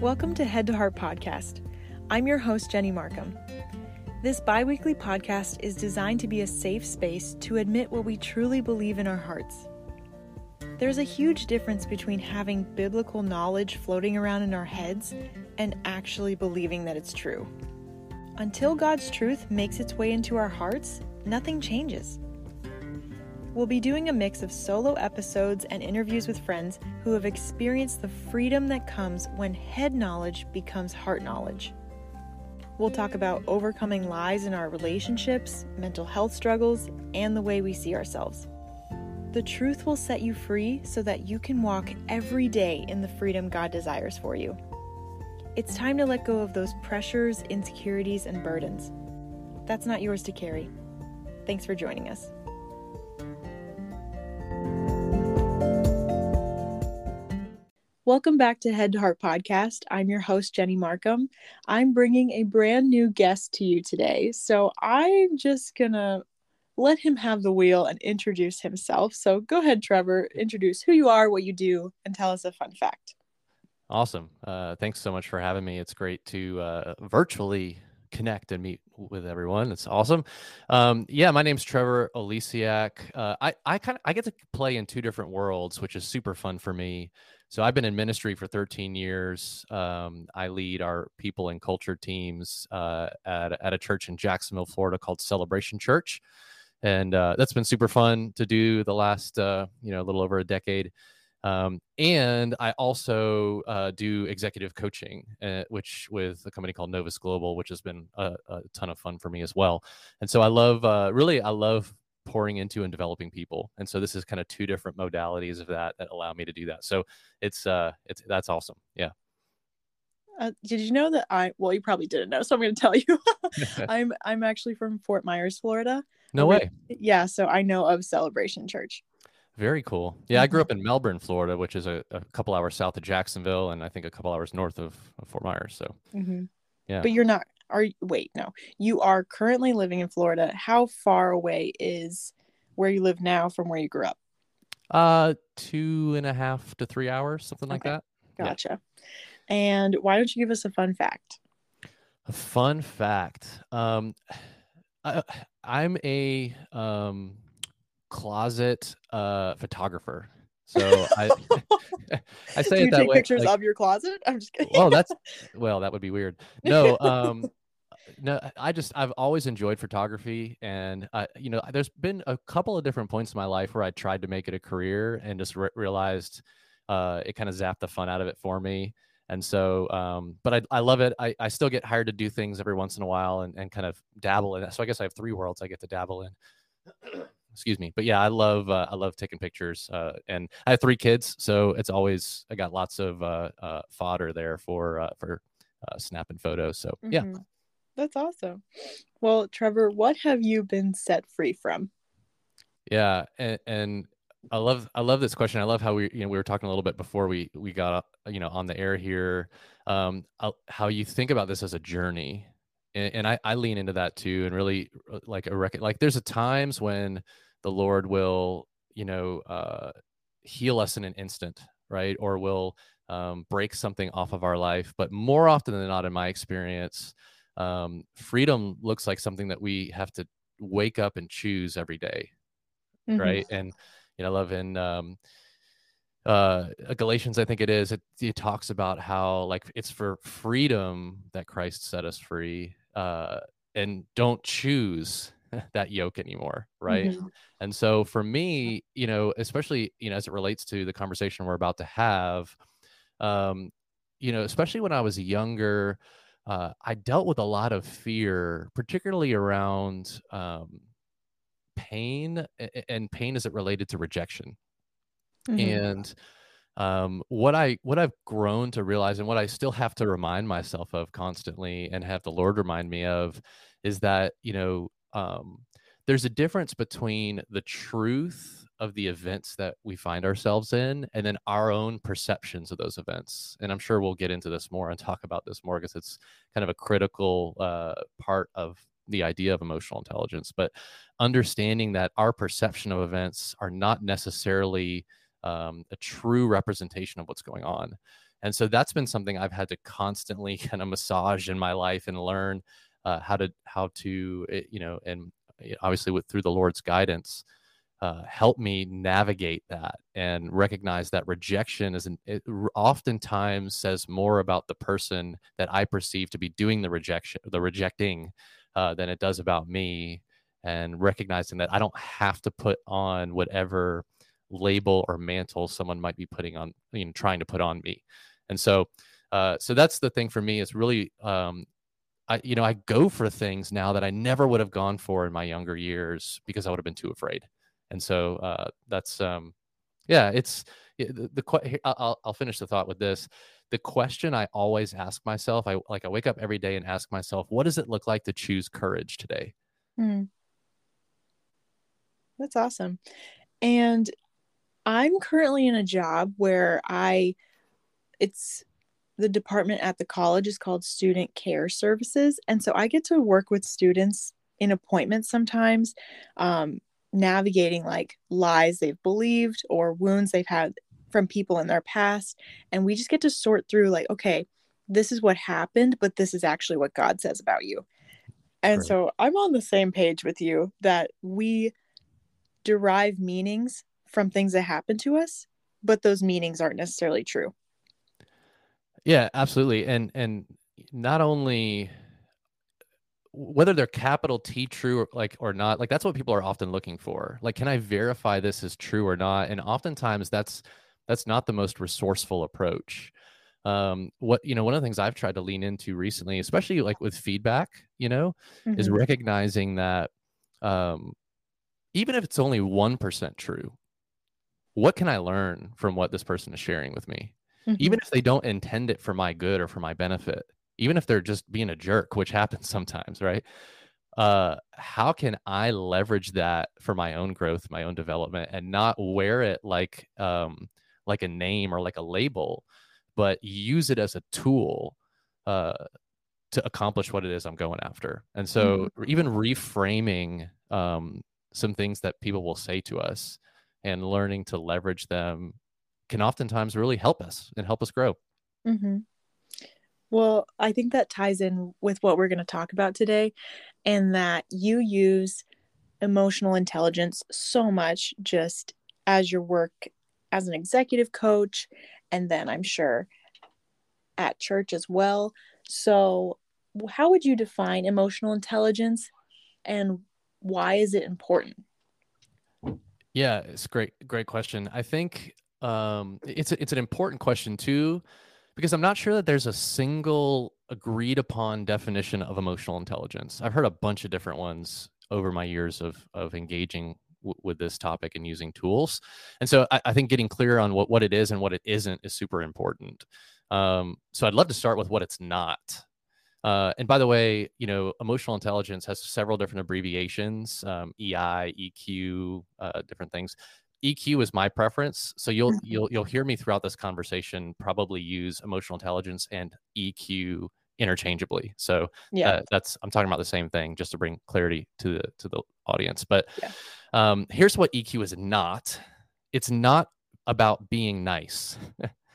Welcome to Head to Heart Podcast. I'm your host, Jenny Markham. This bi weekly podcast is designed to be a safe space to admit what we truly believe in our hearts. There's a huge difference between having biblical knowledge floating around in our heads and actually believing that it's true. Until God's truth makes its way into our hearts, nothing changes. We'll be doing a mix of solo episodes and interviews with friends who have experienced the freedom that comes when head knowledge becomes heart knowledge. We'll talk about overcoming lies in our relationships, mental health struggles, and the way we see ourselves. The truth will set you free so that you can walk every day in the freedom God desires for you. It's time to let go of those pressures, insecurities, and burdens. That's not yours to carry. Thanks for joining us. Welcome back to Head to Heart Podcast. I'm your host, Jenny Markham. I'm bringing a brand new guest to you today. So I'm just going to let him have the wheel and introduce himself. So go ahead, Trevor, introduce who you are, what you do, and tell us a fun fact. Awesome. Uh, thanks so much for having me. It's great to uh, virtually connect and meet with everyone. It's awesome. Um, yeah, my name's Trevor Olesiak. Uh, I I kind of I get to play in two different worlds, which is super fun for me. So I've been in ministry for 13 years. Um, I lead our people and culture teams uh, at, at a church in Jacksonville, Florida called Celebration Church. And uh, that's been super fun to do the last, uh, you know, a little over a decade. Um, and I also uh, do executive coaching, uh, which with a company called Novus Global, which has been a, a ton of fun for me as well. And so I love, uh, really, I love pouring into and developing people. And so this is kind of two different modalities of that that allow me to do that. So it's uh it's that's awesome. Yeah. Uh, did you know that I well you probably didn't know so I'm going to tell you I'm I'm actually from Fort Myers Florida. No way. Yeah, so I know of Celebration Church. Very cool. Yeah, I grew up in Melbourne, Florida, which is a, a couple hours south of Jacksonville and I think a couple hours north of, of Fort Myers. So, mm-hmm. yeah. But you're not are wait no. You are currently living in florida. How far away is where you live now from where you grew up? Uh two and a half to three hours something like okay. that. Gotcha. Yeah. and why don't you give us a fun fact? A fun fact. Um I, i'm a um closet uh photographer so I, I say Do you it that take way. Pictures like, of your closet. I'm just kidding. well, that's well, that would be weird. No, um, no, I just I've always enjoyed photography, and uh, you know, there's been a couple of different points in my life where I tried to make it a career and just re- realized uh, it kind of zapped the fun out of it for me. And so, um, but I, I love it. I, I still get hired to do things every once in a while and, and kind of dabble in it. So I guess I have three worlds I get to dabble in excuse me but yeah i love uh, i love taking pictures uh, and i have three kids so it's always i got lots of uh, uh fodder there for uh, for uh, snapping photos so yeah. Mm-hmm. that's awesome. Well trevor what have you been set free from? Yeah and, and i love i love this question. I love how we you know we were talking a little bit before we we got you know on the air here um how you think about this as a journey and, and I, I lean into that too and really like a record like there's a times when the Lord will, you know, uh, heal us in an instant, right? Or will um, break something off of our life. But more often than not, in my experience, um, freedom looks like something that we have to wake up and choose every day, mm-hmm. right? And you know, I love in um, uh, Galatians, I think it is. It, it talks about how like it's for freedom that Christ set us free, uh, and don't choose that yoke anymore right mm-hmm. and so for me you know especially you know as it relates to the conversation we're about to have um you know especially when i was younger uh, i dealt with a lot of fear particularly around um pain and pain as it related to rejection mm-hmm. and um, what I what I've grown to realize and what I still have to remind myself of constantly and have the Lord remind me of is that you know um, there's a difference between the truth of the events that we find ourselves in and then our own perceptions of those events and i'm sure we'll get into this more and talk about this more because it's kind of a critical uh, part of the idea of emotional intelligence but understanding that our perception of events are not necessarily um, a true representation of what's going on and so that's been something i've had to constantly kind of massage in my life and learn uh, how to how to eh, you know and eh, obviously with through the lord's guidance uh, help me navigate that and recognize that rejection is an it oftentimes says more about the person that I perceive to be doing the rejection, the rejecting, uh, than it does about me. And recognizing that I don't have to put on whatever label or mantle someone might be putting on, you know, trying to put on me. And so, uh, so that's the thing for me is really, um, I, you know, I go for things now that I never would have gone for in my younger years because I would have been too afraid. And so uh, that's um, yeah it's the, the I'll, I'll finish the thought with this. The question i always ask myself i like i wake up every day and ask myself what does it look like to choose courage today? Mm. that's awesome. And i'm currently in a job where i it's the department at the college is called student care services and so i get to work with students in appointments sometimes um, navigating like lies they've believed or wounds they've had from people in their past and we just get to sort through like okay this is what happened but this is actually what god says about you and right. so i'm on the same page with you that we derive meanings from things that happen to us but those meanings aren't necessarily true yeah absolutely and and not only whether they're capital T true or like or not, like that's what people are often looking for. Like, can I verify this is true or not? And oftentimes that's that's not the most resourceful approach. Um, what you know, one of the things I've tried to lean into recently, especially like with feedback, you know, mm-hmm. is recognizing that um, even if it's only one percent true, what can I learn from what this person is sharing with me? Mm-hmm. Even if they don't intend it for my good or for my benefit even if they're just being a jerk, which happens sometimes, right? Uh, how can I leverage that for my own growth, my own development, and not wear it like um, like a name or like a label, but use it as a tool uh, to accomplish what it is I'm going after. And so, mm-hmm. even reframing um, some things that people will say to us and learning to leverage them can oftentimes really help us and help us grow. Mm-hmm. Well, I think that ties in with what we're going to talk about today, and that you use emotional intelligence so much just as your work as an executive coach, and then I'm sure at church as well. So, how would you define emotional intelligence and why is it important? Yeah, it's great, great question. I think um, it's it's an important question too because I'm not sure that there's a single agreed upon definition of emotional intelligence. I've heard a bunch of different ones over my years of of engaging w- with this topic and using tools, and so I, I, think getting clear on what what it is and what it isn't is super important. Um, so I'd love to start with what it's not. Uh, and by the way, you know, emotional intelligence has several different abbreviations, um, EI, EQ, uh, different things. EQ is my preference. So you'll mm-hmm. you'll you'll hear me throughout this conversation probably use emotional intelligence and EQ interchangeably. So yeah, uh, that's I'm talking about the same thing just to bring clarity to the to the audience. But yeah. um, here's what EQ is not. It's not about being nice.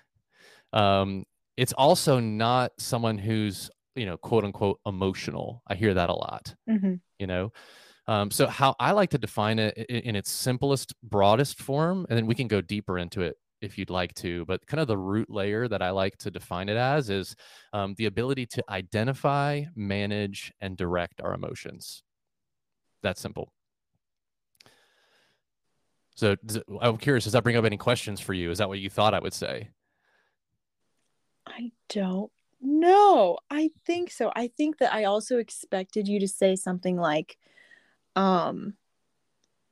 um, it's also not someone who's you know quote unquote emotional. I hear that a lot. Mm-hmm. You know, um, so how I like to define it in its simplest, broadest form, and then we can go deeper into it if you'd like to. But kind of the root layer that I like to define it as is um, the ability to identify, manage, and direct our emotions. That's simple. So I'm curious, does that bring up any questions for you? Is that what you thought I would say? I don't know. I think so. I think that I also expected you to say something like, um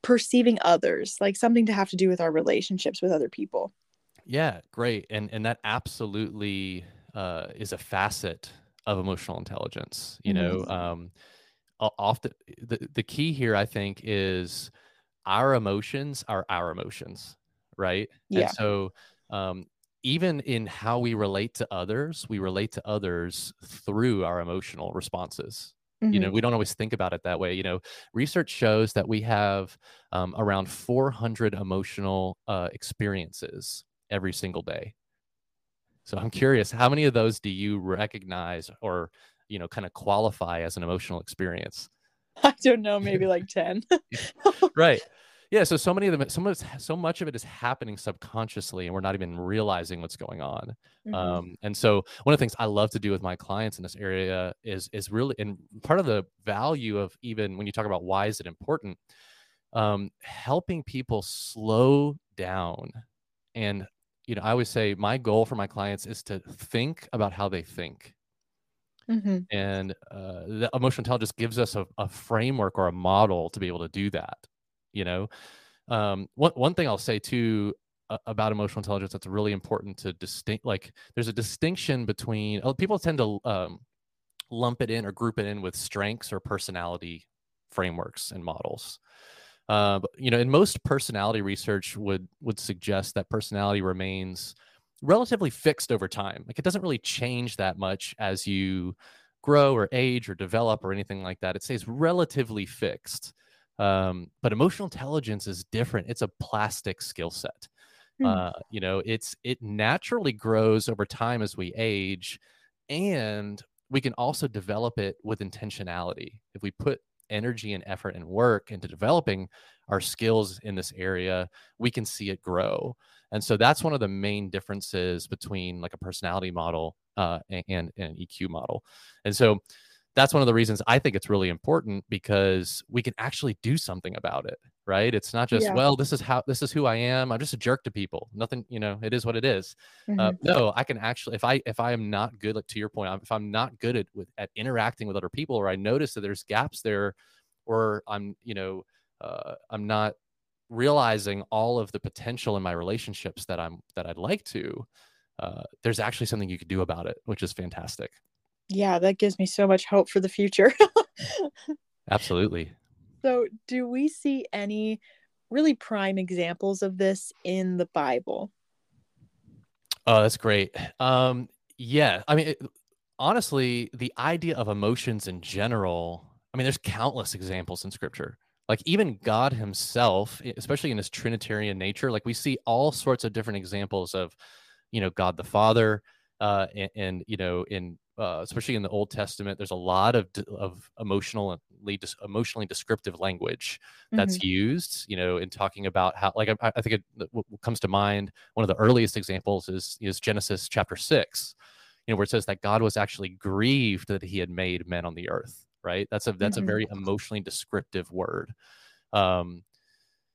perceiving others like something to have to do with our relationships with other people. Yeah great. And and that absolutely uh is a facet of emotional intelligence you mm-hmm. know um often the, the key here i think is our emotions are our emotions right? Yeah. and so um even in how we relate to others we relate to others through our emotional responses Mm-hmm. You know, mm-hmm. we don't always think about it that way. You know, research shows that we have um, around 400 emotional uh, experiences every single day. So I'm curious, how many of those do you recognize or, you know, kind of qualify as an emotional experience? I don't know, maybe like 10. right. Yeah. So so many of them, so much, so much of it is happening subconsciously, and we're not even realizing what's going on. Mm-hmm. Um, and so one of the things I love to do with my clients in this area is is really, and part of the value of even when you talk about why is it important, um, helping people slow down. And you know, I always say my goal for my clients is to think about how they think. Mm-hmm. And uh, the emotional intelligence gives us a, a framework or a model to be able to do that you know? Um, one, one thing i'll say too uh, about emotional intelligence that's really important to distinct like there's a distinction between oh, people tend to um, lump it in or group it in with strengths or personality frameworks and models. Uh, you know and most personality research would would suggest that personality remains relatively fixed over time. Like it doesn't really change that much as you grow or age or develop or anything like that. It stays relatively fixed um, but emotional intelligence is different. It's a plastic skill set. Mm. Uh, you know, it's it naturally grows over time as we age, and we can also develop it with intentionality. If we put energy and effort and work into developing our skills in this area, we can see it grow. And so that's one of the main differences between like a personality model uh, and, and an EQ model. And so that's one of the reasons I think it's really important because we can actually do something about it, right? It's not just, yeah. well, this is how, this is who I am. I'm just a jerk to people. Nothing, you know, it is what it is. Uh, mm-hmm. Uh, no, I can actually, if I, if I am not good, like to your point, if I'm not good at, with, at interacting with other people, or I notice that there's gaps there, or I'm, you know, uh, I'm not realizing all of the potential in my relationships that I'm, that I'd like to, uh, there's actually something you could do about it, which is fantastic yeah, that gives me so much hope for the future. Absolutely. So, do we see any really prime examples of this in the Bible? Oh, that's great. Um, yeah, I mean, it, honestly, the idea of emotions in general, I mean, there's countless examples in Scripture. Like even God Himself, especially in His Trinitarian nature, like we see all sorts of different examples of, you know, God the Father, uh, and, and you know, in uh, especially in the Old Testament, there's a lot of of emotionally emotionally descriptive language that's mm-hmm. used. You know, in talking about how, like, I, I think it, what comes to mind. One of the earliest examples is is Genesis chapter six. You know, where it says that God was actually grieved that He had made men on the earth. Right. That's a that's mm-hmm. a very emotionally descriptive word. Um,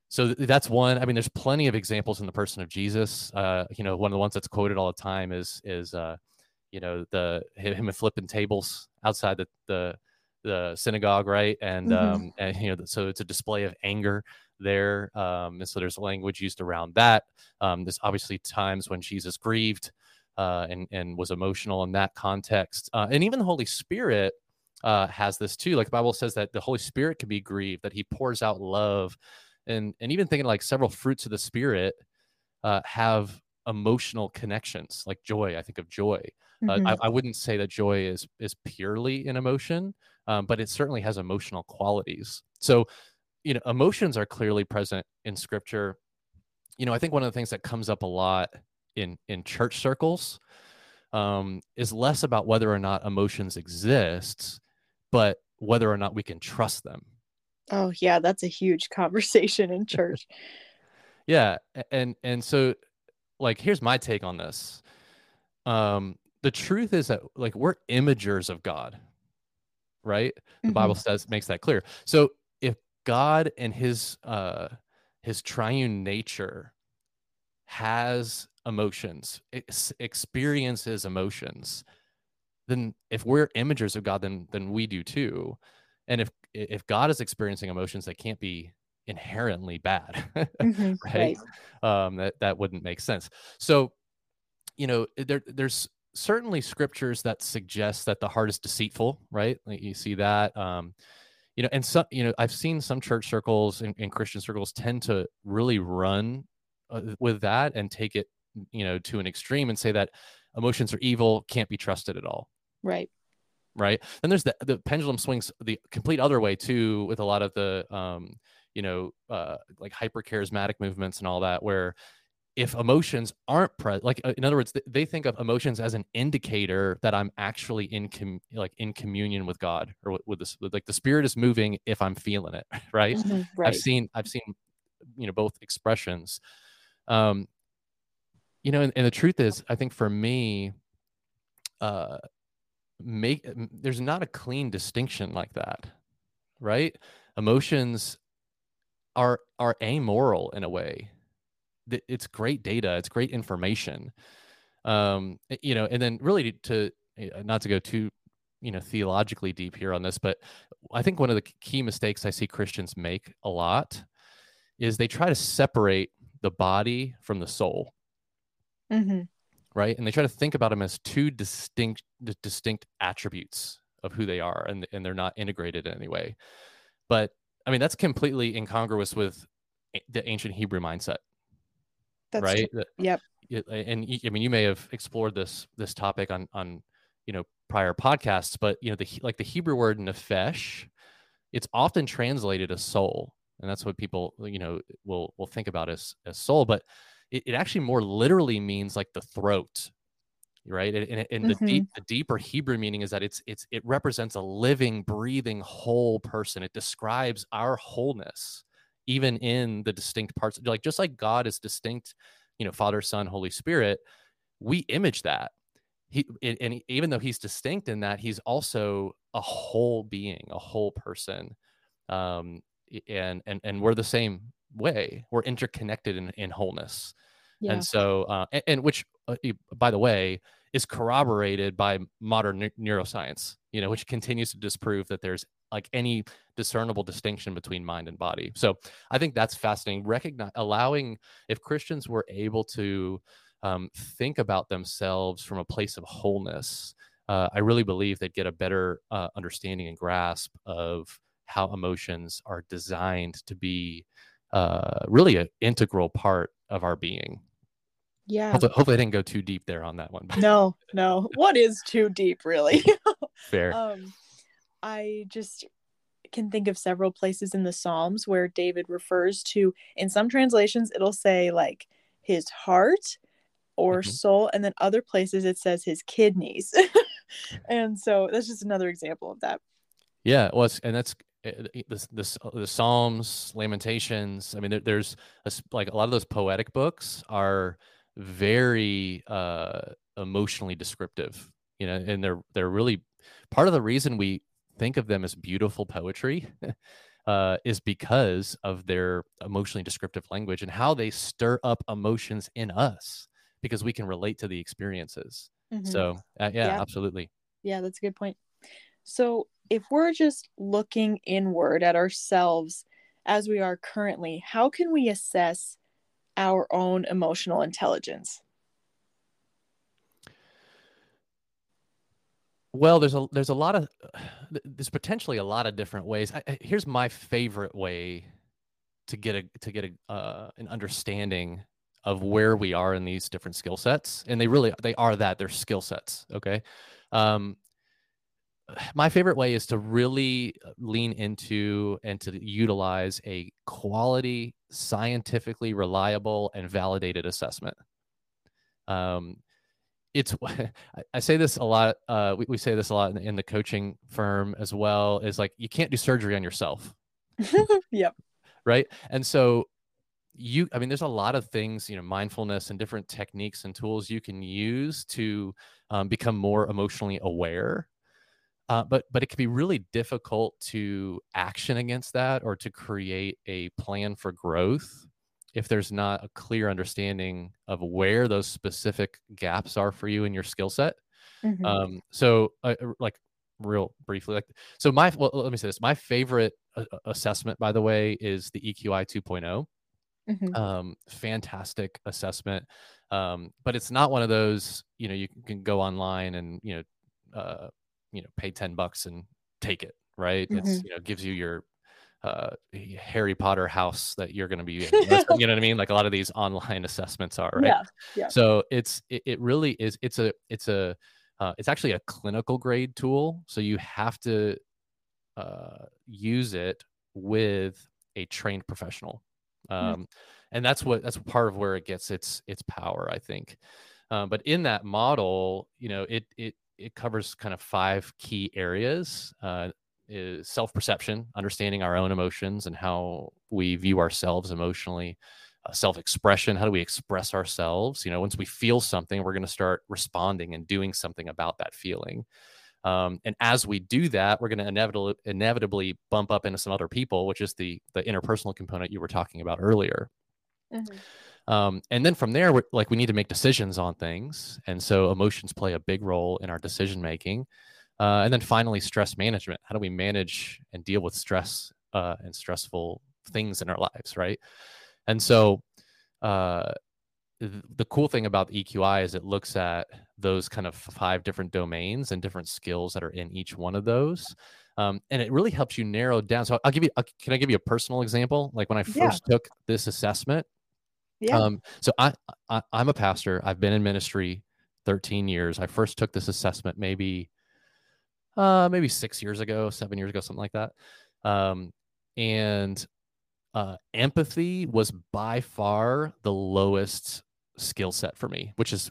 so that's one. I mean, there's plenty of examples in the person of Jesus. Uh, you know, one of the ones that's quoted all the time is is uh, you know the him flipping tables outside the the, the synagogue right? And mm-hmm. um and you know so it's a display of anger there um and so there's language used around that. Um there's obviously times when jesus grieved uh and and was emotional in that context uh, and even the holy spirit uh has this too. Like the bible says that the holy spirit can be grieved that he pours out love and and even thinking like several fruits of the spirit uh have emotional connections like joy i think of joy Mm-hmm. Uh, I, I, wouldn't say that joy is is purely an emotion, um, but it certainly has emotional qualities. So, you know, emotions are clearly present in Scripture. You know, I think one of the things that comes up a lot in in church circles um, is less about whether or not emotions exist, but whether or not we can trust them. Oh yeah, that's a huge conversation in church. yeah, and and so like here's my take on this. Um, the truth is that like we're imagers of God, right? The mm-hmm. Bible says makes that clear. So if God and his uh his triune nature has emotions, ex- experiences emotions, then if we're imagers of God, then then we do too. And if if God is experiencing emotions that can't be inherently bad, mm-hmm, right? right? Um, that that wouldn't make sense. So, you know, there there's certainly scriptures that suggest that the heart is deceitful, right? Like you see that. Um, you know, and some, you know, I've seen some church circles and, and Christian circles tend to really run uh, with that and take it, you know, to an extreme and say that emotions are evil, can't be trusted at all. Right. Right. And there's the the pendulum swings the complete other way too, with a lot of the, um, you know, uh, like hyper charismatic movements and all that, where if emotions aren't present like uh, in other words they think of emotions as an indicator that i'm actually in com- like in communion with god or with, with this like the spirit is moving if i'm feeling it right? Mm-hmm, right. i've seen i've seen you know both expressions. Um you know and, and the truth is i think for me uh make there's not a clean distinction like that right? Emotions are are amoral in a way it's great data it's great information. Um you know and then really to uh, not to go too you know theologically deep here on this but i think one of the key mistakes i see christians make a lot is they try to separate the body from the soul. Mm-hmm. right? And they try to think about them as two distinct distinct attributes of who they are and, and they're not integrated in any way. But i mean that's completely incongruous with the ancient hebrew mindset that's right? True. Yep. And I mean, you may have explored this this topic on on you know prior podcasts, but you know the like the Hebrew word nefesh, it's often translated as soul, and that's what people you know will will think about as as soul, but it, it actually more literally means like the throat, right? And, and, and mm-hmm. the deep the deeper Hebrew meaning is that it's it's it represents a living, breathing, whole person. It describes our wholeness even in the distinct parts like just like god is distinct you know father son holy spirit we image that. He and even though he's distinct in that he's also a whole being a whole person. Um and and and we're the same way. We're interconnected in, in wholeness. Yeah. and so uh and, and which uh, by the way is corroborated by modern neuroscience you know which continues to disprove that there's like any discernible distinction between mind and body. So I think that's fascinating. Recognize allowing if Christians were able to um, think about themselves from a place of wholeness, uh, I really believe they'd get a better uh, understanding and grasp of how emotions are designed to be uh, really an integral part of our being. Yeah. Hopefully, hopefully, I didn't go too deep there on that one. no, no. What is too deep, really? Fair. Um, I just can think of several places in the Psalms where David refers to, in some translations, it'll say like his heart or mm-hmm. soul, and then other places it says his kidneys. and so that's just another example of that. Yeah, well, and that's the, the, the Psalms, Lamentations. I mean, there, there's a, like a lot of those poetic books are very uh, emotionally descriptive, you know, and they're they're really part of the reason we think of them as beautiful poetry uh, is because of their emotionally descriptive language and how they stir up emotions in us because we can relate to the experiences. Mm-hmm. So, uh, yeah, yeah, absolutely. Yeah, that's a good point. So, if we're just looking inward at ourselves as we are currently, how can we assess our own emotional intelligence? Well, there's a there's a lot of there's potentially a lot of different ways. I, here's my favorite way to get a to get a uh, an understanding of where we are in these different skill sets, and they really they are that they're skill sets. Okay, um, my favorite way is to really lean into and to utilize a quality, scientifically reliable, and validated assessment. Um, it's I say this a lot. Uh, we, we say this a lot in, in the coaching firm as well. Is like you can't do surgery on yourself. yep. Right. And so you, I mean, there's a lot of things, you know, mindfulness and different techniques and tools you can use to um, become more emotionally aware. Uh, but but it can be really difficult to action against that or to create a plan for growth if there's not a clear understanding of where those specific gaps are for you in your skill set. Mm-hmm. Um, so, uh, uh like, real briefly, like, so my, well, let me say this my favorite uh, uh assessment, by the way, is the EQI 2.0. Mm-hmm. Um, fantastic assessment. Um, but it's not one of those, you know, you can go online and, you know, uh, you know, pay 10 bucks and take it, right? Mm-hmm. It's, you know, gives you your uh, Harry Potter house that you're going to be in. you know what I mean? Like a lot of these online assessments are, right? Yeah. yeah. So it's it, it really is. It's a it's a uh, it's actually a clinical grade tool. So you have to uh, use it with a trained professional. Um, and that's what that's part of where it gets its its power, I think. Um, but in that model, you know, it it it covers kind of five key areas. Uh, is self-perception, understanding our own emotions and how we view ourselves emotionally. Uh, self-expression, how do we express ourselves? You know, once we feel something, we're going to start responding and doing something about that feeling. Um, and as we do that, we're going to inevitably inevitably bump up into some other people, which is the the interpersonal component you were talking about earlier. Mm-hmm. Um, and then from there, we're, like we need to make decisions on things, and so emotions play a big role in our decision making. Uh, and then finally, stress management. How do we manage and deal with stress uh, and stressful things in our lives, right? And so, uh, the cool thing about the EQI is it looks at those kind of five different domains and different skills that are in each one of those. Um, and it really helps you narrow down. So I'll give you, uh, can I give you a personal example? Like when I first yeah. took this assessment, yeah. Um, so I, I, I'm a pastor. I've been in ministry 13 years. I first took this assessment maybe, uh, maybe six years ago, seven years ago, something like that. Um, and uh, empathy was by far the lowest skill set for me, which is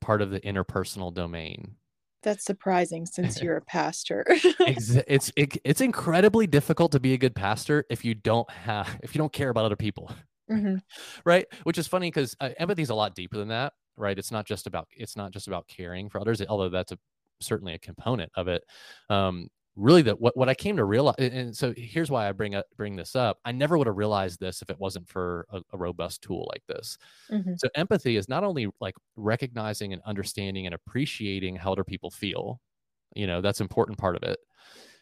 part of the interpersonal domain. That's surprising since you're a pastor. it's it, it's incredibly difficult to be a good pastor if you don't have if you don't care about other people. Mm-hmm. Right? Which is funny because uh, empathy is a lot deeper than that, right? It's not just about it's not just about caring for others, although that's a certainly a component of it. Um, really that what, what I came to realize and so here's why I bring up bring this up. I never would have realized this if it wasn't for a, a robust tool like this. Mm-hmm. So empathy is not only like recognizing and understanding and appreciating how other people feel. You know, that's important part of it.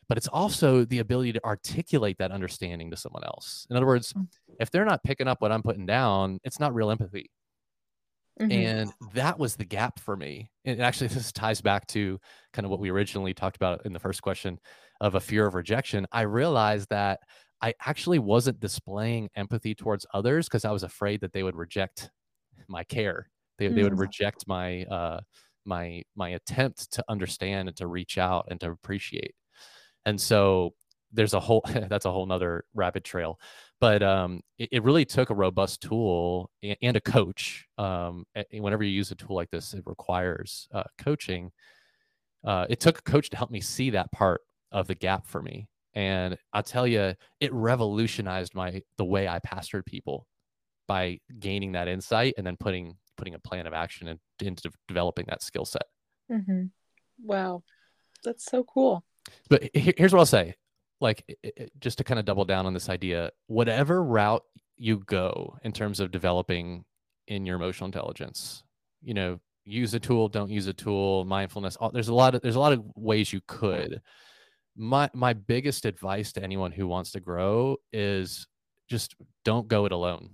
But it's also the ability to articulate that understanding to someone else. In other words, mm. if they're not picking up what I'm putting down, it's not real empathy. Mm-hmm. And that was the gap for me. And actually, this ties back to kind of what we originally talked about in the first question of a fear of rejection. I realized that I actually wasn't displaying empathy towards others because I was afraid that they would reject my care. They, mm-hmm. they would mm. reject my uh, my my attempt to understand and to reach out and to appreciate. And so there's a whole that's a whole nother rabbit trail but um, it, it, really took a robust tool and, and a coach. Um, whenever you use a tool like this, it requires uh, coaching. Uh, it took a coach to help me see that part of the gap for me, and I'll tell you, it revolutionized my the way I pastored people by gaining that insight and then putting putting a plan of action in, into developing that skill set. Mm-hmm. Wow, that's so cool. But here's what I'll say: like just to kind of double down on this idea whatever route you go in terms of developing in your emotional intelligence you know use a tool don't use a tool mindfulness all, there's a lot of there's a lot of ways you could. My my biggest advice to anyone who wants to grow is just don't go it alone.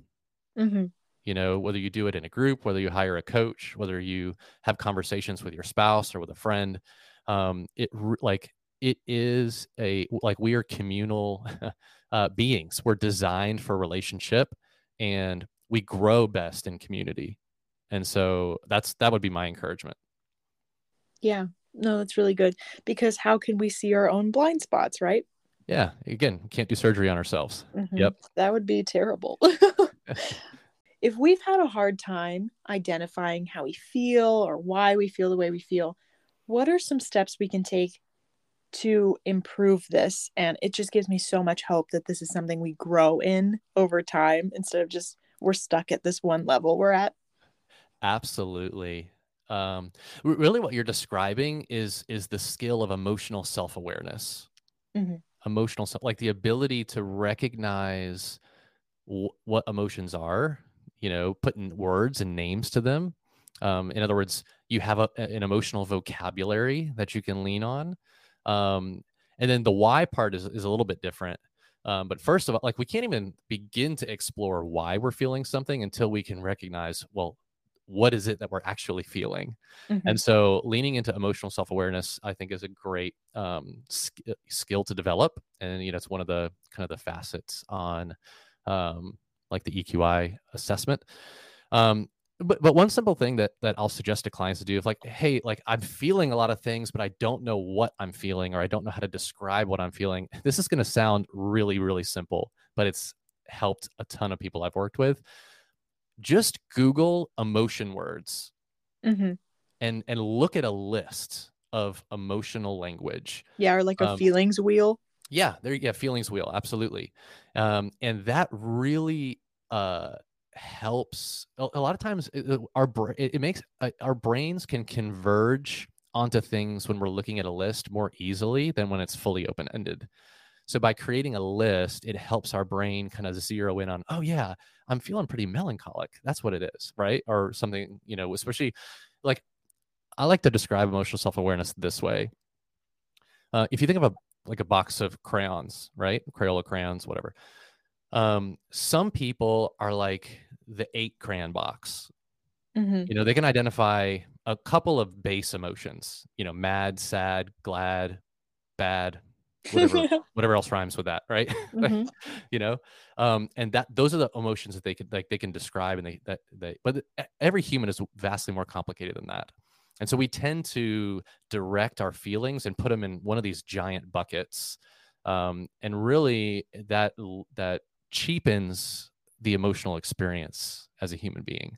Mm-hmm. you know whether you do it in a group whether you hire a coach whether you have conversations with your spouse or with a friend um, it like it is a like we are communal uh, beings. We're designed for relationship, and we grow best in community. And so that's that would be my encouragement. Yeah, no, that's really good because how can we see our own blind spots, right? Yeah, again, can't do surgery on ourselves. Mm-hmm. Yep, that would be terrible. if we've had a hard time identifying how we feel or why we feel the way we feel, what are some steps we can take to improve this and it just gives me so much hope that this is something we grow in over time instead of just we're stuck at this one level we're at. Absolutely. Um really what you're describing is is the skill of emotional self-awareness. Mm-hmm. emotional self like the ability to recognize w- what emotions are you know putting words and names to them. Um, in other words you have a, an emotional vocabulary that you can lean on um, and then the why part is, is a little bit different. Um, but first of all, like we can't even begin to explore why we're feeling something until we can recognize, well, what is it that we're actually feeling? Mm-hmm. And so leaning into emotional self awareness, I think, is a great um, sk- skill to develop. And, you know, it's one of the kind of the facets on um, like the EQI assessment. Um, but but one simple thing that that I'll suggest to clients to do is like, hey, like I'm feeling a lot of things, but I don't know what I'm feeling, or I don't know how to describe what I'm feeling. This is going to sound really really simple, but it's helped a ton of people I've worked with. Just Google emotion words hmm and and look at a list of emotional language. Yeah, or like a Um, feelings wheel. Yeah, there you go. Feelings wheel, absolutely. Um, and that really uh, helps. A, lot of times, it, our it, it makes uh, our brains can converge onto things when we're looking at a list more easily than when it's fully open ended. So by creating a list, it helps our brain kind of zero in on, oh yeah, I'm feeling pretty melancholic. That's what it is, right? Or something, you know, especially like I like to describe emotional self awareness this way. Uh, if you think of a like a box of crayons, right? Crayola crayons, whatever. Um, some people are like the eight crayon box. hmm You know, they can identify a couple of base emotions. You know, mad, sad, glad, bad, whatever, whatever else rhymes with that, right? Mhm. you know, um, and that those are the emotions that they can like they can describe, and they that they. But every human is vastly more complicated than that, and so we tend to direct our feelings and put them in one of these giant buckets, um, and really that that cheapens the emotional experience as a human being.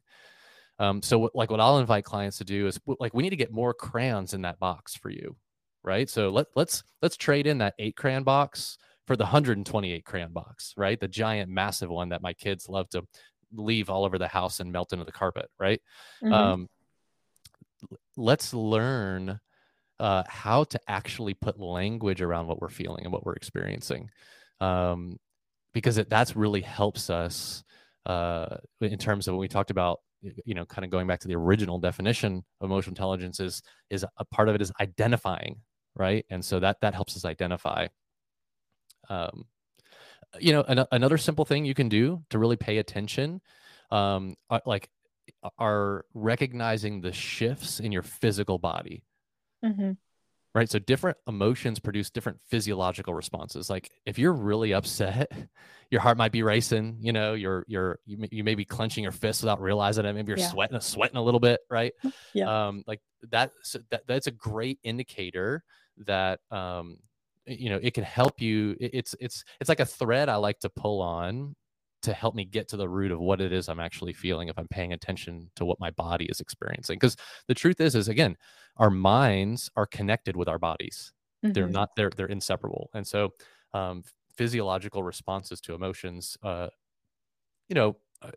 Um, so, what, like, what I'll invite clients to do is, like, we need to get more crayons in that box for you, right? So let let's let's trade in that eight crayon box for the 128 crayon box, right? The giant, massive one that my kids love to leave all over the house and melt into the carpet, right? Mhm. Um, let's learn uh, how to actually put language around what we're feeling and what we're experiencing, um, because it, that's really helps us uh, in terms of when we talked about you know kind of going back to the original definition of emotional intelligence is is a part of it is identifying right? And so that that helps us identify. Um, you know an, another simple thing you can do to really pay attention um, are, like are recognizing the shifts in your physical body. Mhm. Right? So different emotions produce different physiological responses. Like if you're really upset your heart might be racing you know you're you're you may, you may be clenching your fists without realizing it. Maybe you're Yeah. sweating sweating a little bit right? Yeah. um like that, so that that's a great indicator that um you know it can help you it- it's it's it's like a thread i like to pull on to help me get to the root of what it is i'm actually feeling if i'm paying attention to what my body is experiencing. Because the truth is is again our minds are connected with our bodies they're Mhm. not they're they're inseparable and so um physiological responses to emotions uh you know uh,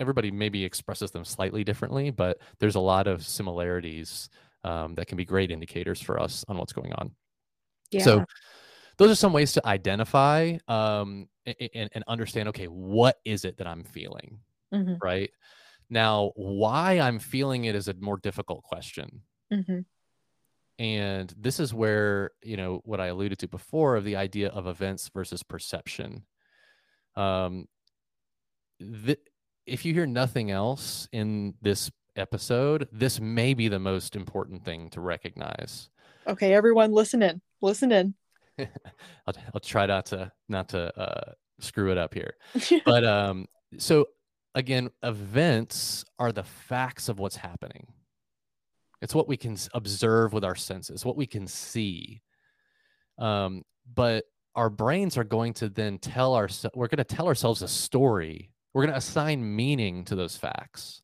everybody maybe expresses them slightly differently but there's a lot of similarities um, that can be great indicators for us on what's going on Yeah. so those are some ways to identify um, and, and understand okay what is it that i'm feeling Mhm. right now why i'm feeling it is a more difficult question Mhm. and this is where you know what i alluded to before of the idea of events versus perception um if you hear nothing else in this episode this may be the most important thing to recognize Okay, everyone, listen in. Listen in. I'll, I'll try not to not to uh, screw it up here but um so again events are the facts of what's happening it's what we can observe with our senses what we can see. Um but our brains are going to then tell our we're going to tell ourselves a story. We're going to assign meaning to those facts.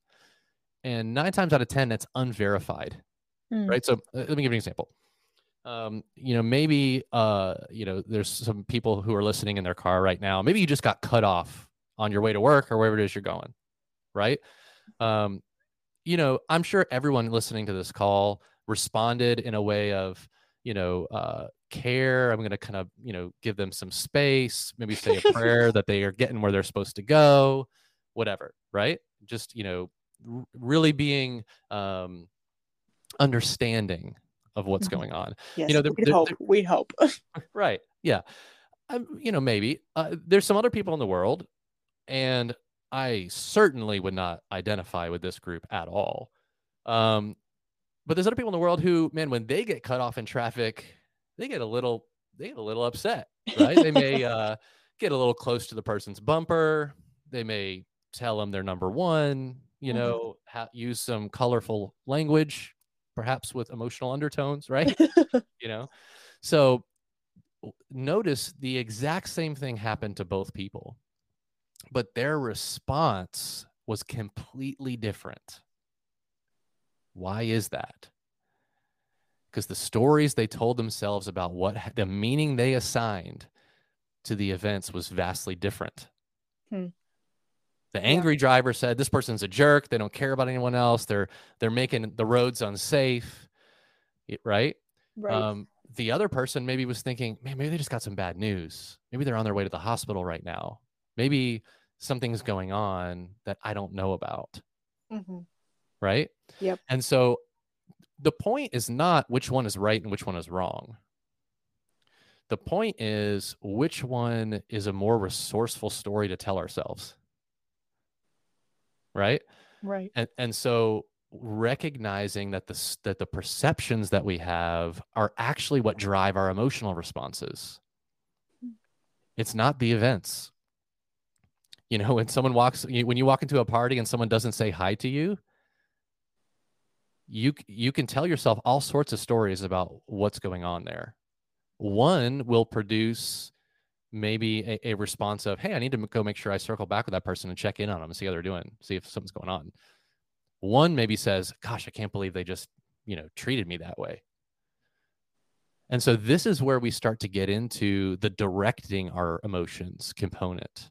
And nine times out of ten that's unverified Mm. right? So uh, let me give you an example. Um, you know maybe uh, you know there's some people who are listening in their car right now. Maybe you just got cut off on your way to work or wherever it is you're going right? Um, you know i'm sure everyone listening to this call responded in a way of you know uh, care i'm going to kind of you know give them some space maybe say a prayer that they are getting where they're supposed to go whatever right just you know r- really being um, understanding of what's Mhm. going on Yes, know, there- we'd hope. We'd hope. right yeah um, you know maybe uh, there's some other people in the world and i certainly would not identify with this group at all. Um, but there's other people in the world who man when they get cut off in traffic they get a little they get a little upset right? They may uh, get a little close to the person's bumper. They may tell them they're number one you Mhm. know ha- use some colorful language perhaps with emotional undertones right? You know? So notice the exact same thing happened to both people but their response was completely different. Why is that? Because the stories they told themselves about what the meaning they assigned to the events was vastly different. Hmm. The angry yeah. driver said, "This person's a jerk. They don't care about anyone else. They're they're making the roads unsafe." Right? Right. Um, the other person maybe was thinking, "Man, maybe they just got some bad news. Maybe they're on their way to the hospital right now. Maybe something's going on that I don't know about." Mm-hmm. Right? Yep. And so the point is not which one is right and which one is wrong. The point is which one is a more resourceful story to tell ourselves right right and and so recognizing that the that the perceptions that we have are actually what drive our emotional responses it's not the events you know when someone walks when you walk into a party and someone doesn't say hi to you you you can tell yourself all sorts of stories about what's going on there one will produce maybe a, a, response of, hey, I need to go make sure I circle back with that person and check in on them and see how they're doing, see if something's going on. One maybe says, gosh, I can't believe they just, you know, treated me that way. And so this is where we start to get into the directing our emotions component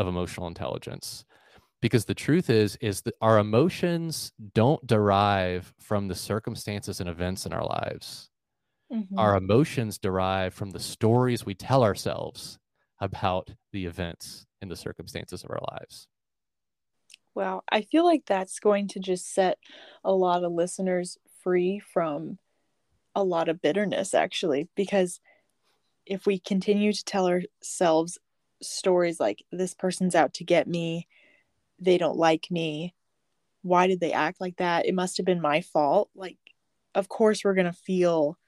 of emotional intelligence. Because the truth is, is that our emotions don't derive from the circumstances and events in our lives. Mm-hmm. Our emotions derive from the stories we tell ourselves about the events and the circumstances of our lives. Wow. I feel like that's going to just set a lot of listeners free from a lot of bitterness, actually, because if we continue to tell ourselves stories like, this person's out to get me, they don't like me, why did they act like that? It must have been my fault. Like, of course, we're going to feel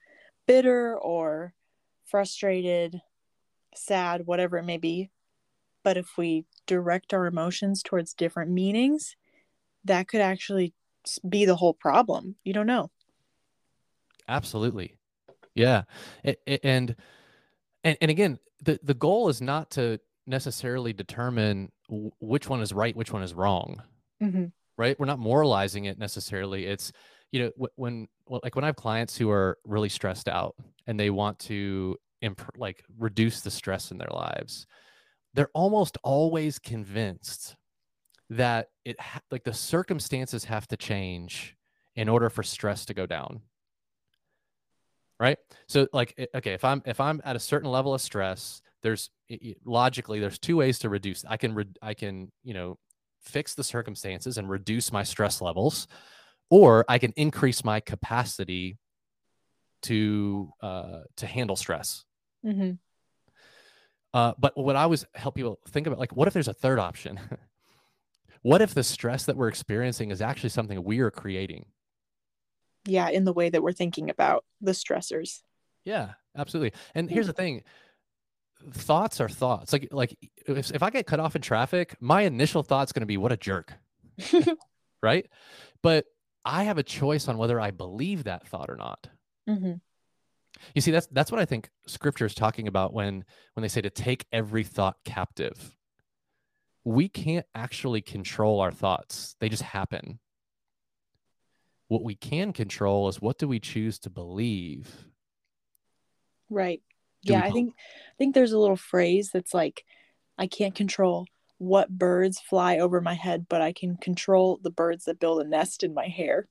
bitter or frustrated, sad, whatever it may be. But if we direct our emotions towards different meanings, that could actually be the whole problem. You don't know. Absolutely. Yeah. and and and again, the the goal is not to necessarily determine which one is right, which one is wrong. Mm-hmm. Right? We're not moralizing it necessarily. It's you know when well, like when I have clients who are really stressed out and they want to imp- like reduce the stress in their lives, they're almost always convinced that it ha- like the circumstances have to change in order for stress to go down right so like okay if i'm if i'm at a certain level of stress there's logically there's two ways to reduce i can re- i can you know fix the circumstances and reduce my stress levels or I can increase my capacity to uh, to handle stress. Mm-hmm. Uh, but what I always help people think about, like, what if there's a third option? what if the stress that we're experiencing is actually something we are creating? Yeah, in the way that we're thinking about the stressors. Yeah, absolutely. And here's the thing: thoughts are thoughts. Like, like if if I get cut off in traffic, my initial thought's going to be, "What a jerk," right? But I have a choice on whether I believe that thought or not. Mm-hmm. You see, that's that's what I think Scripture is talking about when when they say to take every thought captive. We can't actually control our thoughts; they just happen. What we can control is what do we choose to believe. Right. Do yeah, I think I think there's a little phrase that's like, I can't control what birds fly over my head, but I can control the birds that build a nest in my hair.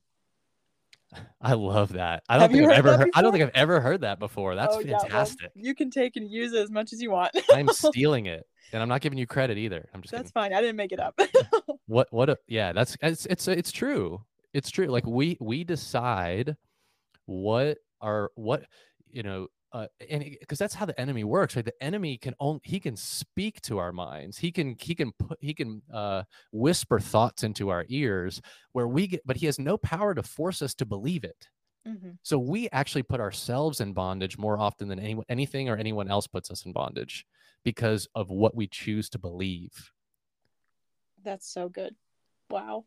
I love that. I don't Have think I've ever heard, I don't think I've ever heard that before. That's oh, fantastic. Yeah, well, you can take and use it as much as you want. I'm stealing it. And I'm not giving you credit either. I'm just That's kidding. fine. I didn't make it up. what what a, yeah, that's it's it's it's true. It's true. Like we we decide what are what you know uh, and because that's how the enemy works right? The enemy can only he can speak to our minds. He can he can put he can uh, whisper thoughts into our ears where we get but he has no power to force us to believe it. Mm-hmm. so we actually put ourselves in bondage more often than any, anything or anyone else puts us in bondage because of what we choose to believe. That's so good. Wow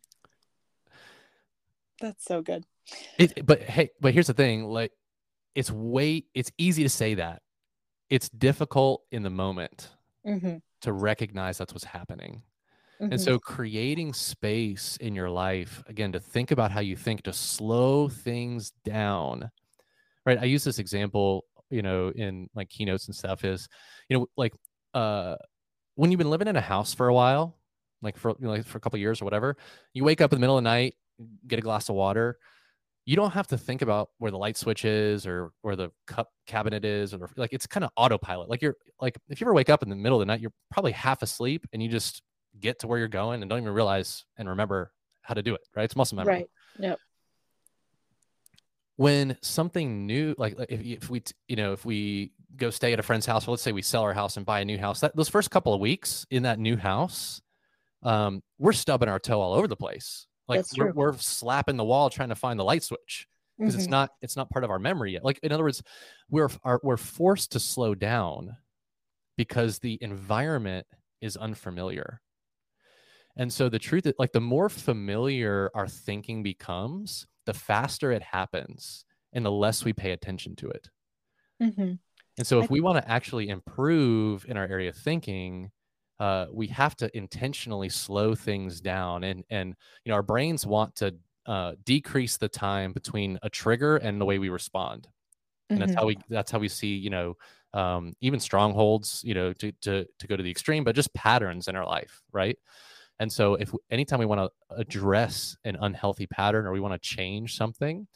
that's so good it, but hey but here's the thing like it's way it's easy to say that it's difficult in the moment mm-hmm. to recognize that's what's happening. Mm-hmm. And so creating space in your life, again, to think about how you think, to slow things down. Right. I use this example, you know, in like keynotes and stuff is, you know, like uh when you've been living in a house for a while, like for you know, like for a couple years or whatever, you wake up in the middle of the night, get a glass of water, you don't have to think about where the light switch is or where the cup cabinet is or like it's kind of autopilot. Like you're like if you ever wake up in the middle of the night you're probably half asleep and you just get to where you're going and don't even realize and remember how to do it right? It's muscle memory. Right. Yep. When something new like if, if we you know if we go stay at a friend's house or let's say we sell our house and buy a new house that those first couple of weeks in that new house um, we're stubbing our toe all over the place like we're, we're, slapping the wall trying to find the light switch because mm-hmm. it's not it's not part of our memory yet. Like in other words, we're are, we're forced to slow down because the environment is unfamiliar. And so the truth is like the more familiar our thinking becomes, the faster it happens and the less we pay attention to it. Mm-hmm. And so if we want to actually improve in our area of thinking, uh, we have to intentionally slow things down and and you know our brains want to uh, decrease the time between a trigger and the way we respond and mm-hmm. that's how we that's how we see you know um, even strongholds you know to, to to go to the extreme but just patterns in our life right and so if anytime we want to address an unhealthy pattern or we want to change something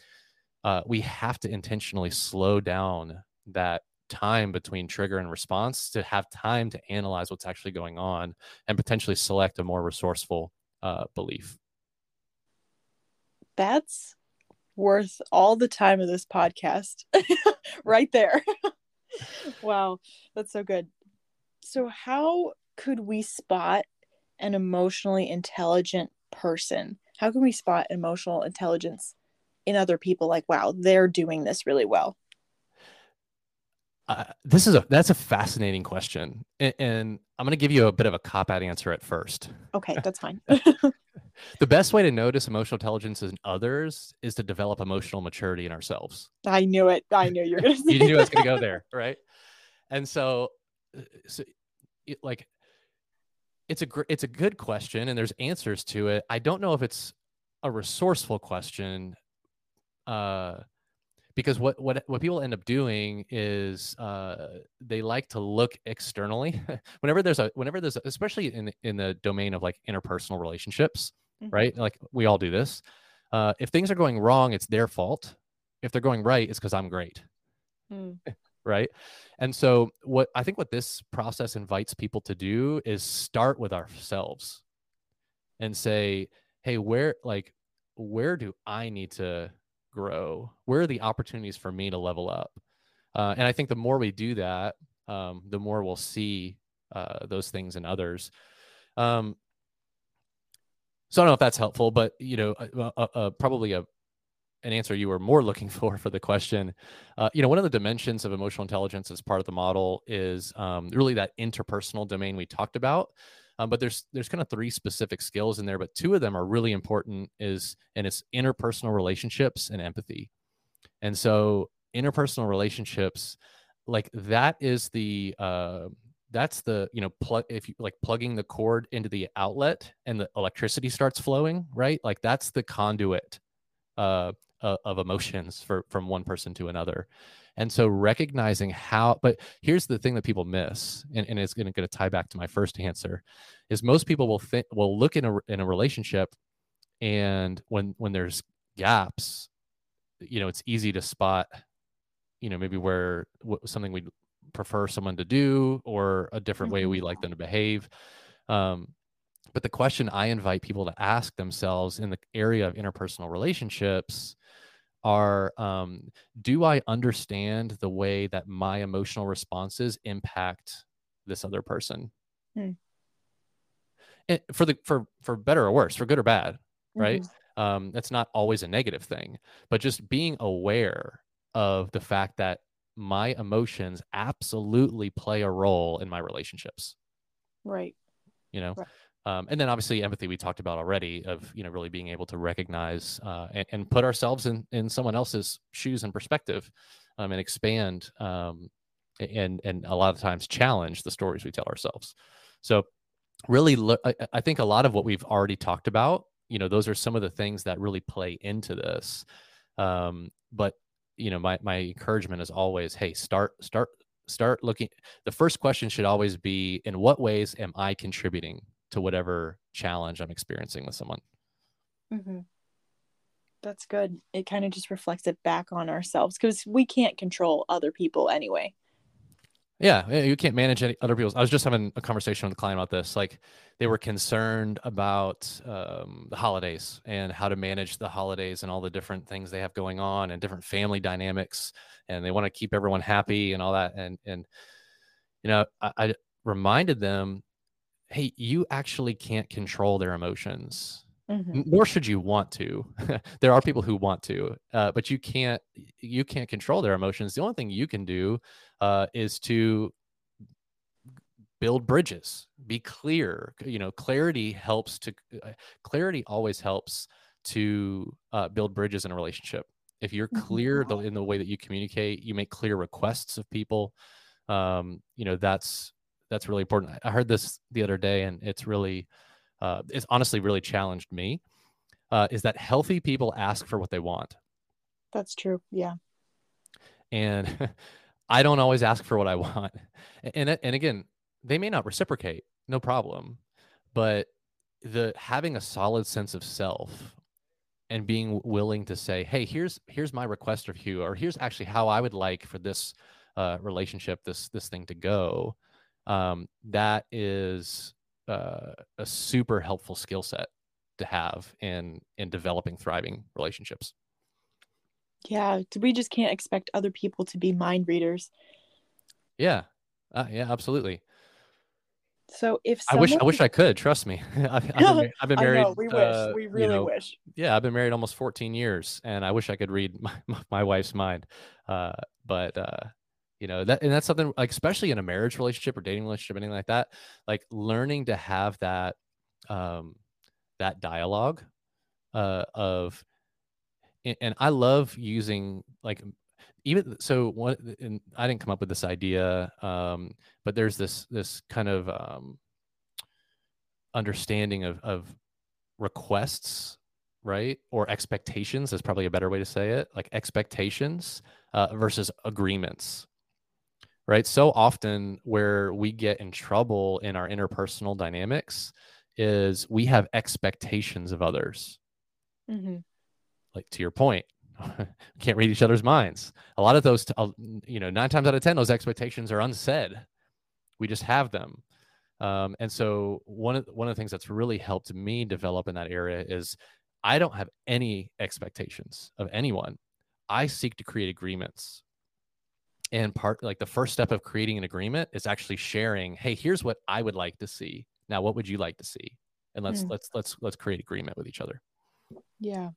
uh, we have to intentionally slow down that time between trigger and response to have time to analyze what's actually going on and potentially select a more resourceful uh, belief. That's worth all the time of this podcast right there. wow, that's so good. So, how could we spot an emotionally intelligent person? How can we spot emotional intelligence in other people? Like, wow, they're doing this really well. Uh, this is a that's a fascinating question, and, and I'm going to give you a bit of a cop out answer at first. Okay, that's fine. the best way to notice emotional intelligence in others is to develop emotional maturity in ourselves. I knew it. I knew you were going to. you knew I was going to go there, right? And so, uh, so it, like, it's a gr- it's a good question, and there's answers to it. I don't know if it's a resourceful question. Uh, because what what what people end up doing is uh, they like to look externally. Whenever there's a whenever there's a, especially in in the domain of like interpersonal relationships mm-hmm. right? Like we all do this. Uh, if things are going wrong it's their fault. If they're going right it's because i'm great. Mm. right? And so what i think what this process invites people to do is start with ourselves and say hey where like where do i need to grow? Where are the opportunities for me to level up? Uh, and I think the more we do that, um, the more we'll see uh, those things in others. Um, so I don't know if that's helpful, but you know, uh, uh, uh probably a an answer you were more looking for for the question. Uh, you know, one of the dimensions of emotional intelligence as part of the model is um, really that interpersonal domain we talked about. Um, but there's there's kind of three specific skills in there, but two of them are really important. Is and it's interpersonal relationships and empathy. And so interpersonal relationships, like that is the uh, that's the you know plug if you like plugging the cord into the outlet and the electricity starts flowing, right? Like that's the conduit uh, uh, of emotions for from one person to another. And so recognizing how, but here's the thing that people miss, and, and it's going to tie back to my first answer, is most people will think will look in a in a relationship, and when when there's gaps, you know, it's easy to spot, you know, maybe where what, something we'd prefer someone to do or a different way we mm-hmm. like them to behave. Um, but the question I invite people to ask themselves in the area of interpersonal relationships are um, do I understand the way that my emotional responses impact this other person? Hmm. And for the for for better or worse, for good or bad, right? Mm-hmm. Um, that's not always a negative thing, but just being aware of the fact that my emotions absolutely play a role in my relationships. Right. You know, right. Um, and then obviously empathy we talked about already of you know really being able to recognize uh, and, and, put ourselves in in someone else's shoes and perspective um, and expand um, and and a lot of times challenge the stories we tell ourselves So, really, I, I think a lot of what we've already talked about, you know, those are some of the things that really play into this. Um, but you know, my my encouragement is always, hey, start start start looking. The first question should always be, in what ways am I contributing to whatever challenge I'm experiencing with someone? Mm-hmm. That's good. It kind of just reflects it back on ourselves because we can't control other people anyway. Yeah, you can't manage any other people's. I was just having a conversation with a client about this. Like, they were concerned about um, the holidays and how to manage the holidays and all the different things they have going on and different family dynamics, and they want to keep everyone happy and all that. And and you know, I, I reminded them, hey, you actually can't control their emotions. Mm-hmm. nor should you want to there are people who want to uh, but you can't you can't control their emotions the only thing you can do uh, is to build bridges be clear you know clarity helps to uh, clarity always helps to uh, build bridges in a relationship if you're mm-hmm. clear mm-hmm. in the way that you communicate you make clear requests of people um, you know that's that's really important i heard this the other day and it's really uh, it's honestly really challenged me uh, is that healthy people ask for what they want. That's true. Yeah. And I don't always ask for what I want. And, and again, they may not reciprocate, no problem. But the having a solid sense of self and being willing to say, "Hey, here's here's my request of you," or "Here's actually how I would like for this uh, relationship, this this thing to go." Um, that is uh, a super helpful skill set to have in in developing thriving relationships yeah we just can't expect other people to be mind readers yeah uh, yeah absolutely so if someone... I wish I wish I could trust me. I've, been, I've, been, married. Know, we wish. Uh, we really you know, wish. Yeah, I've been married almost 14 years, and I wish I could read my, my wife's mind. Uh, but uh, you know that and that's something like especially in a marriage relationship or dating relationship anything like that like learning to have that um that dialogue uh of and i love using like even so one and i didn't come up with this idea um but there's this this kind of um understanding of of requests right or expectations is probably a better way to say it like expectations uh, versus agreements right? So often where we get in trouble in our interpersonal dynamics is we have expectations of others. Mm-hmm. Like to your point, we can't read each other's minds. A lot of those, uh, you know, nine times out of 10, those expectations are unsaid. We just have them. Um, and so one of one of the things that's really helped me develop in that area is I don't have any expectations of anyone. I seek to create agreements and part like the first step of creating an agreement is actually sharing hey here's what i would like to see. Now what would you like to see? And let's mm. let's let's let's create agreement with each other. Yeah.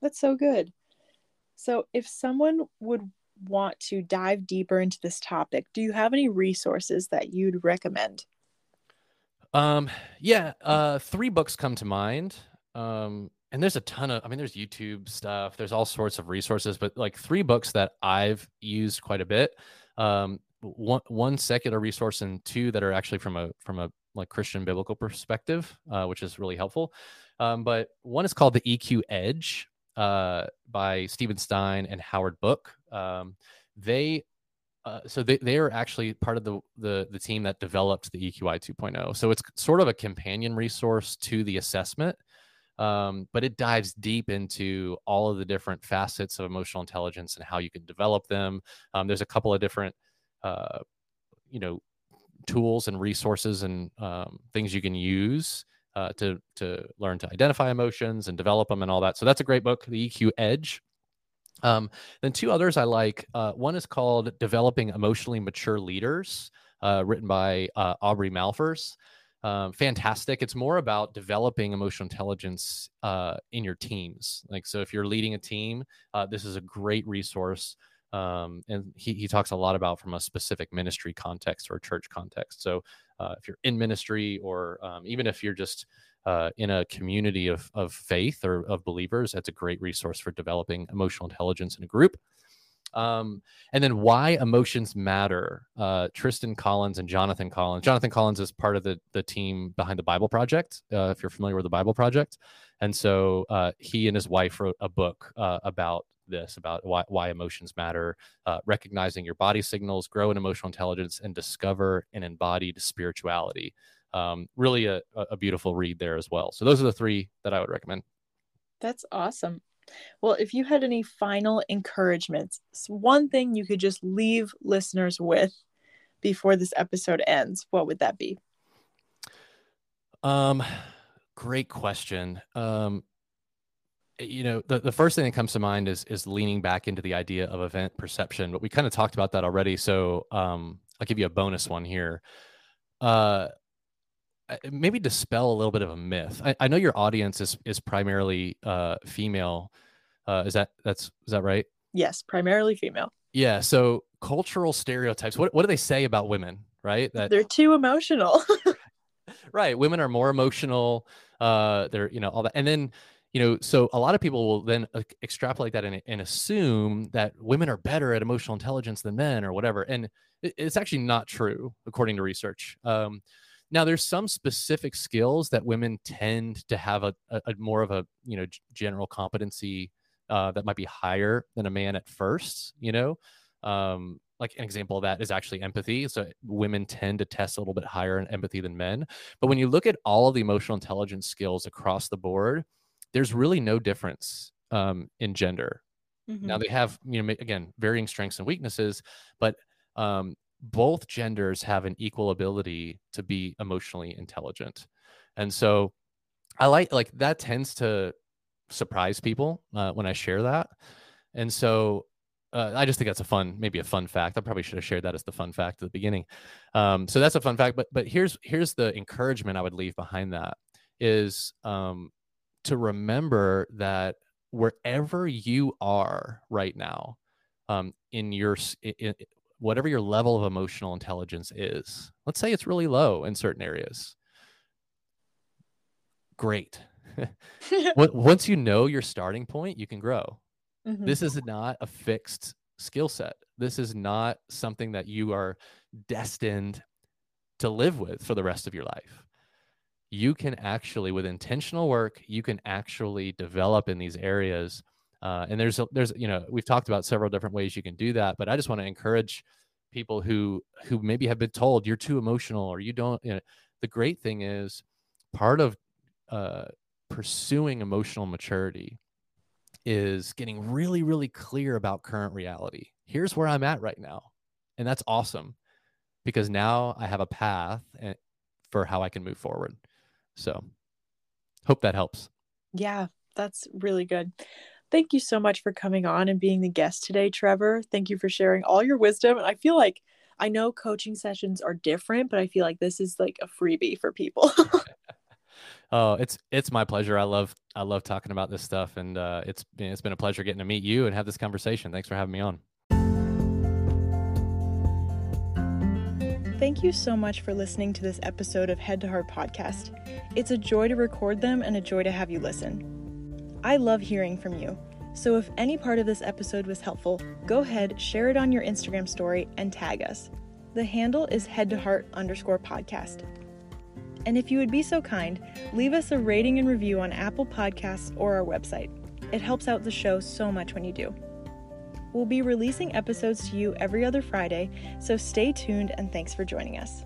That's so good. So if someone would want to dive deeper into this topic do you have any resources that you'd recommend? Um yeah uh three books come to mind. Um and there's a ton of i mean there's youtube stuff there's all sorts of resources but like three books that i've used quite a bit um, one one secular resource and two that are actually from a from a like christian biblical perspective uh, which is really helpful um, but one is called the eq edge uh, by Steven Stein and Howard Book. Um, they uh, so they, they are actually part of the, the the team that developed the EQI 2.0. So it's sort of a companion resource to the assessment um, but it dives deep into all of the different facets of emotional intelligence and how you can develop them. Um, there's a couple of different, uh, you know, tools and resources and um, things you can use uh, to to learn to identify emotions and develop them and all that. So that's a great book, The EQ Edge. Um, then two others I like. Uh, one is called Developing Emotionally Mature Leaders, uh, written by uh, Aubrey Malphurs um, fantastic. It's more about developing emotional intelligence uh, in your teams. Like, so if you're leading a team, uh, this is a great resource. Um, and he, he talks a lot about from a specific ministry context or church context. So uh, if you're in ministry or um, even if you're just uh, in a community of, of faith or of believers, that's a great resource for developing emotional intelligence in a group. Um, and then why emotions matter. Uh, Kristin Collins and Jonathan Collins. Jonathan Collins is part of the the team behind the Bible Project. Uh, if you're familiar with the Bible Project, and so uh, he and his wife wrote a book uh, about this, about why, why emotions matter, uh, recognizing your body signals, grow in emotional intelligence, and discover an embodied spirituality. Um, really, a, a beautiful read there as well. So those are the three that I would recommend. That's awesome. Well, if you had any final encouragements, one thing you could just leave listeners with before this episode ends, what would that be? Um, great question. Um, you know, the, the first thing that comes to mind is is leaning back into the idea of event perception, but we kind of talked about that already. So um, I'll give you a bonus one here. Uh, maybe dispel a little bit of a myth. I, I know your audience is is primarily uh, female. Uh, is that that's is that right? Yes, primarily female. Yeah. So cultural stereotypes. What what do they say about women? Right. That they're too emotional. right. Women are more emotional. Uh, they're you know all that, and then you know so a lot of people will then uh, extrapolate that and, and assume that women are better at emotional intelligence than men or whatever, and it, it's actually not true according to research. Um, now, there's some specific skills that women tend to have a, a, a more of a you know general competency uh, that might be higher than a man at first. You know, um, like an example of that is actually empathy. So women tend to test a little bit higher in empathy than men. But when you look at all of the emotional intelligence skills across the board, there's really no difference um, in gender. Mm-hmm. Now they have, you know, again, varying strengths and weaknesses, but um, both genders have an equal ability to be emotionally intelligent. And so i like like that tends to surprise people uh, when i share that. And so uh, i just think that's a fun maybe a fun fact. I probably should have shared that as the fun fact at the beginning. Um, so that's a fun fact but but here's here's the encouragement i would leave behind that is um, to remember that wherever you are right now um, in your in, whatever your level of emotional intelligence is. Let's say it's really low in certain areas. Great. Once you know your starting point, you can grow. Mm-hmm. This is not a fixed skill set. This is not something that you are destined to live with for the rest of your life. You can actually, with intentional work, you can actually develop in these areas uh, and there's there's you know we've talked about several different ways you can do that, but I just want to encourage people who who maybe have been told you're too emotional or you don't. You know, the great thing is part of uh, pursuing emotional maturity is getting really really clear about current reality. Here's where I'm at right now, and that's awesome because now I have a path eh, for how I can move forward. So, hope that helps. Yeah, that's really good. Thank you so much for coming on and being the guest today, Trevor. Thank you for sharing all your wisdom. And I feel like I know coaching sessions are different, but I feel like this is like a freebie for people. oh, it's it's my pleasure. I love I love talking about this stuff, and uh, it's it's been a pleasure getting to meet you and have this conversation. Thanks for having me on. Thank you so much for listening to this episode of Head to Heart Podcast. It's a joy to record them and a joy to have you listen. I love hearing from you. So if any part of this episode was helpful, go ahead, share it on your Instagram story, and tag us. The handle is head to heart underscore podcast. And if you would be so kind, leave us a rating and review on Apple Podcasts or our website. It helps out the show so much when you do. We'll be releasing episodes to you every other Friday, so stay tuned and thanks for joining us.